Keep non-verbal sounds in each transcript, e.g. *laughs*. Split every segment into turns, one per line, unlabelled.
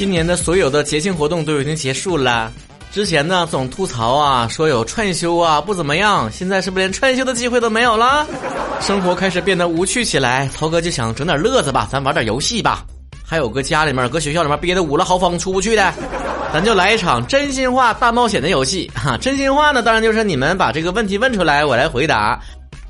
今年的所有的节庆活动都已经结束了。之前呢总吐槽啊，说有串休啊不怎么样，现在是不是连串休的机会都没有了？生活开始变得无趣起来，曹哥就想整点乐子吧，咱玩点游戏吧。还有搁家里面、搁学校里面憋得捂了豪风出不去的，咱就来一场真心话大冒险的游戏哈。真心话呢，当然就是你们把这个问题问出来，我来回答。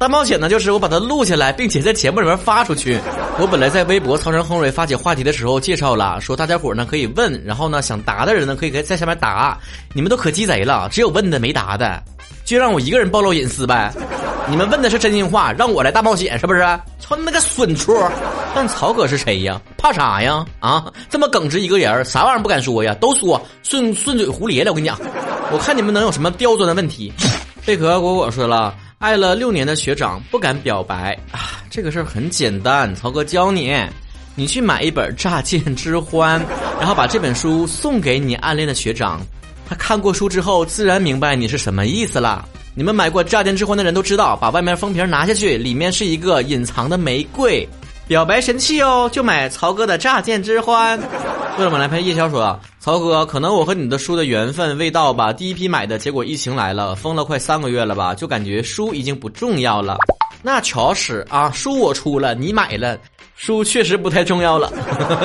大冒险呢，就是我把它录下来，并且在节目里面发出去。我本来在微博“曹晨亨瑞”发起话题的时候介绍了，说大家伙呢可以问，然后呢想答的人呢可以在下面答。你们都可鸡贼了，只有问的没答的，就让我一个人暴露隐私呗。你们问的是真心话，让我来大冒险是不是？操那个损出！但曹哥是谁呀？怕啥呀？啊，这么耿直一个人，啥玩意儿不敢说呀？都说顺顺嘴胡咧咧。我跟你讲，我看你们能有什么刁钻的问题？贝壳果果说了。爱了六年的学长不敢表白啊，这个事儿很简单，曹哥教你，你去买一本《乍见之欢》，然后把这本书送给你暗恋的学长，他看过书之后自然明白你是什么意思了。你们买过《乍见之欢》的人都知道，把外面封皮拿下去，里面是一个隐藏的玫瑰。表白神器哦，就买曹哥的《乍见之欢》。为什么来拍夜宵说：“曹哥，可能我和你的书的缘分未到吧？第一批买的结果疫情来了，封了快三个月了吧？就感觉书已经不重要了。那巧使啊，书我出了，你买了，书确实不太重要了。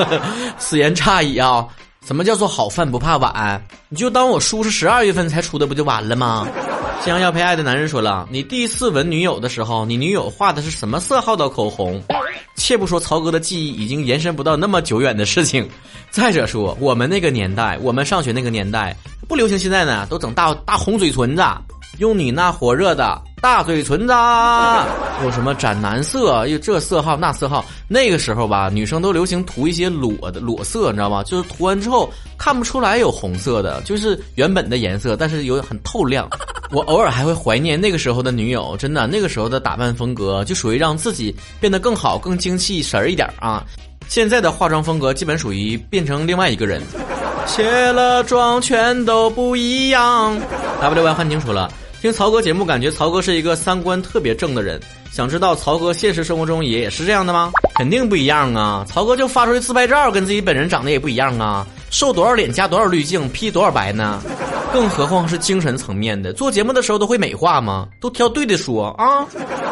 *laughs* 此言差矣啊！什么叫做好饭不怕晚？你就当我书是十二月份才出的，不就完了吗？”想要陪爱的男人说了：“你第一次吻女友的时候，你女友画的是什么色号的口红？” *laughs* 且不说曹哥的记忆已经延伸不到那么久远的事情，*laughs* 再者说我们那个年代，我们上学那个年代不流行现在呢，都整大大红嘴唇子，用你那火热的大嘴唇子，*laughs* 有什么斩男色，又这色号那色号。那个时候吧，女生都流行涂一些裸的裸色，你知道吗？就是涂完之后看不出来有红色的，就是原本的颜色，但是有很透亮。我偶尔还会怀念那个时候的女友，真的，那个时候的打扮风格就属于让自己变得更好、更精气神儿一点啊。现在的化妆风格基本属于变成另外一个人，卸了妆全都不一样。W Y 换清楚了，听曹哥节目感觉曹哥是一个三观特别正的人，想知道曹哥现实生活中也是这样的吗？肯定不一样啊！曹哥就发出去自拍照，跟自己本人长得也不一样啊。瘦多少脸加多少滤镜 P 多少白呢？更何况是精神层面的。做节目的时候都会美化吗？都挑对的说啊。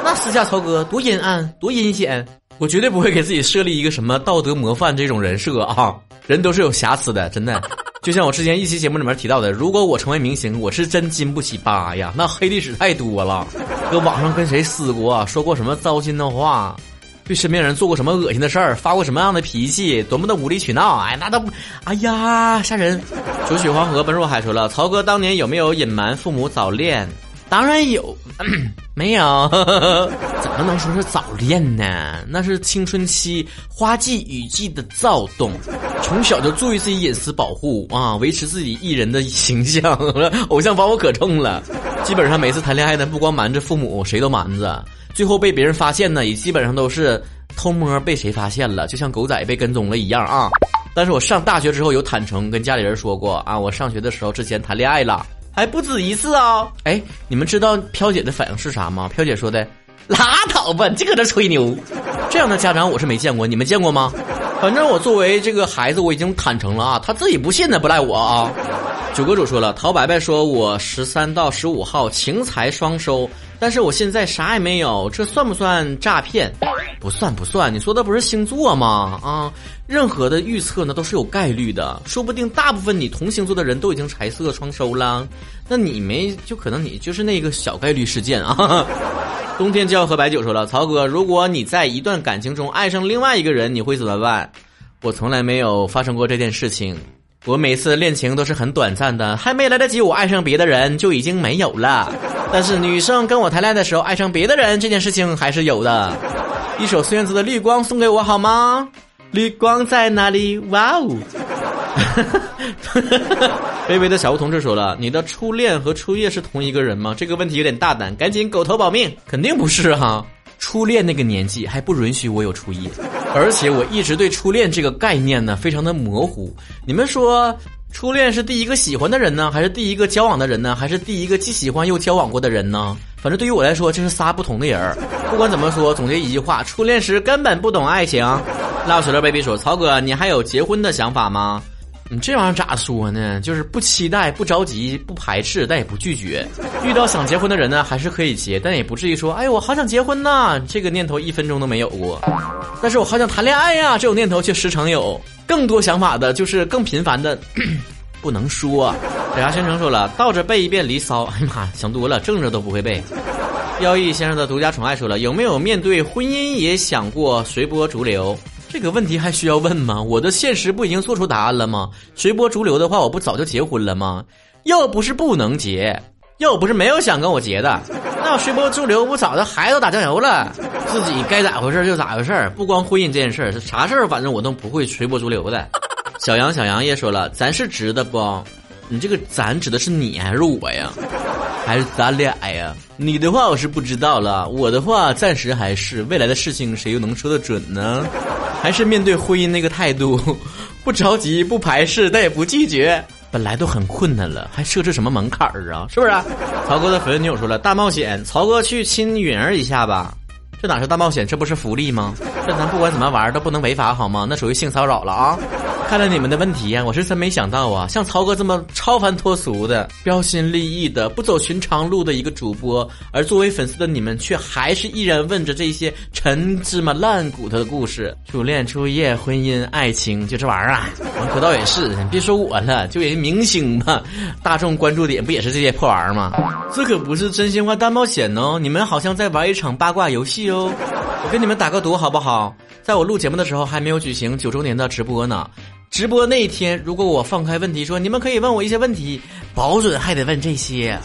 那私下曹哥多阴暗多阴险，我绝对不会给自己设立一个什么道德模范这种人设啊。人都是有瑕疵的，真的。就像我之前一期节目里面提到的，如果我成为明星，我是真经不起扒呀。那黑历史太多了，搁网上跟谁撕过，说过什么糟心的话。对身边人做过什么恶心的事儿，发过什么样的脾气，多么的无理取闹，哎，那都不，哎呀，吓人！*laughs* 九曲黄河奔入海说了，曹哥当年有没有隐瞒父母早恋？当然有，*coughs* 没有，*coughs* 怎么能说是早恋呢？那是青春期花季雨季的躁动，从小就注意自己隐私保护啊，维持自己艺人的形象，*laughs* 偶像包袱可重了。基本上每次谈恋爱呢，不光瞒着父母，谁都瞒着。最后被别人发现呢，也基本上都是偷摸被谁发现了，就像狗仔被跟踪了一样啊！但是我上大学之后有坦诚跟家里人说过啊，我上学的时候之前谈恋爱了，还不止一次啊！哎，你们知道飘姐的反应是啥吗？飘姐说的：“拉倒吧，净搁这吹牛。*laughs* ”这样的家长我是没见过，你们见过吗？反正我作为这个孩子，我已经坦诚了啊，他自己不信的不赖我啊。九哥主说了，陶白白说我十三到十五号情财双收。但是我现在啥也没有，这算不算诈骗？不算不算，你说的不是星座吗？啊，任何的预测呢都是有概率的，说不定大部分你同星座的人都已经财色双收了，那你没就可能你就是那个小概率事件啊。*laughs* 冬天就要喝白酒说了，曹哥，如果你在一段感情中爱上另外一个人，你会怎么办？我从来没有发生过这件事情。我每次恋情都是很短暂的，还没来得及我爱上别的人，就已经没有了。但是女生跟我谈恋爱的时候爱上别的人这件事情还是有的。一首孙燕姿的《绿光》送给我好吗？绿光在哪里？哇哦！*laughs* 卑微的小吴同志说了：“你的初恋和初夜是同一个人吗？”这个问题有点大胆，赶紧狗头保命，肯定不是哈。初恋那个年纪还不允许我有初夜，而且我一直对初恋这个概念呢非常的模糊。你们说，初恋是第一个喜欢的人呢，还是第一个交往的人呢，还是第一个既喜欢又交往过的人呢？反正对于我来说，这是仨不同的人儿。不管怎么说，总结一句话：初恋时根本不懂爱情。辣水乐 baby 说：“曹哥，你还有结婚的想法吗？”你这玩意儿咋说呢？就是不期待、不着急、不排斥，但也不拒绝。遇到想结婚的人呢，还是可以结，但也不至于说，哎，我好想结婚呐，这个念头一分钟都没有过。但是我好想谈恋爱呀，这种念头却时常有。更多想法的就是更频繁的，*clears throat* 不能说。沈牙先生说了，倒着背一遍《离骚》，哎呀妈，想多了，正着都不会背。妖异先生的独家宠爱说了，有没有面对婚姻也想过随波逐流？这个问题还需要问吗？我的现实不已经做出答案了吗？随波逐流的话，我不早就结婚了吗？要不是不能结，要不是没有想跟我结的，那随波逐流，我早就孩子打酱油了。自己该咋回事就咋回事，不光婚姻这件事儿，啥事儿反正我都不会随波逐流的。*laughs* 小杨小杨也说了，咱是直的不？你这个咱指的是你还是我呀？*laughs* 还是咱俩呀？你的话我是不知道了，我的话暂时还是。未来的事情谁又能说得准呢？还是面对婚姻那个态度，*laughs* 不着急，不排斥，但也不拒绝。本来都很困难了，还设置什么门槛儿啊？是不是？曹哥的粉丝女友说了：“大冒险，曹哥去亲允儿一下吧。”这哪是大冒险？这不是福利吗？这咱不管怎么玩都不能违法好吗？那属于性骚扰了啊！看了你们的问题呀，我是真没想到啊，像曹哥这么超凡脱俗的、标新立异的、不走寻常路的一个主播，而作为粉丝的你们却还是依然问着这些陈芝麻烂骨头的故事：初恋、初夜、婚姻、爱情，就这玩意儿啊！可倒也是，别说我了，就人明星嘛，大众关注点不也是这些破玩意儿吗？这可不是真心话大冒险哦，你们好像在玩一场八卦游戏哦。我跟你们打个赌好不好？在我录节目的时候还没有举行九周年的直播呢。直播那一天，如果我放开问题说，你们可以问我一些问题，保准还得问这些。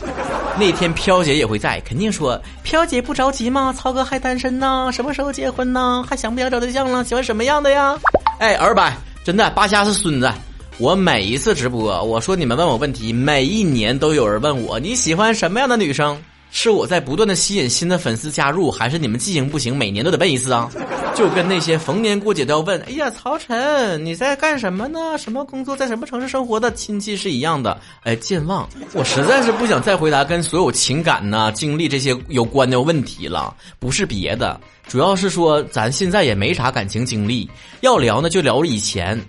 那天飘姐也会在，肯定说飘姐不着急吗？曹哥还单身呢，什么时候结婚呢？还想不想找对象了？喜欢什么样的呀？哎，二百，真的，八家是孙子。我每一次直播，我说你们问我问题，每一年都有人问我你喜欢什么样的女生。是我在不断的吸引新的粉丝加入，还是你们记性不行，每年都得问一次啊？*laughs* 就跟那些逢年过节都要问，哎呀，曹晨你在干什么呢？什么工作？在什么城市生活的亲戚是一样的？哎，健忘。我实在是不想再回答跟所有情感呐、经历这些有关的问题了，不是别的，主要是说咱现在也没啥感情经历，要聊呢就聊以前，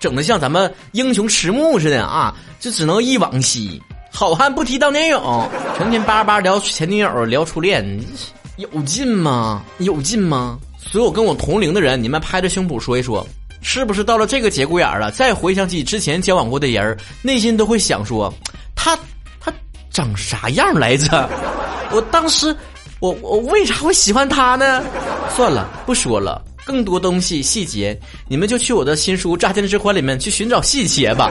整的像咱们英雄迟暮似的啊，就只能忆往昔。好汉不提当年勇，成天叭叭聊前女友，聊初恋，有劲吗？有劲吗？所有跟我同龄的人，你们拍着胸脯说一说，是不是到了这个节骨眼了？再回想起之前交往过的人，内心都会想说，他他长啥样来着？*laughs* 我当时，我我为啥会喜欢他呢？算了，不说了。更多东西细节，你们就去我的新书《乍见之欢》里面去寻找细节吧。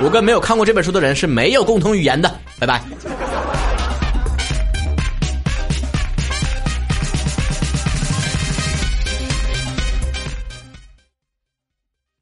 我跟没有看过这本书的人是没有共同语言的。拜拜。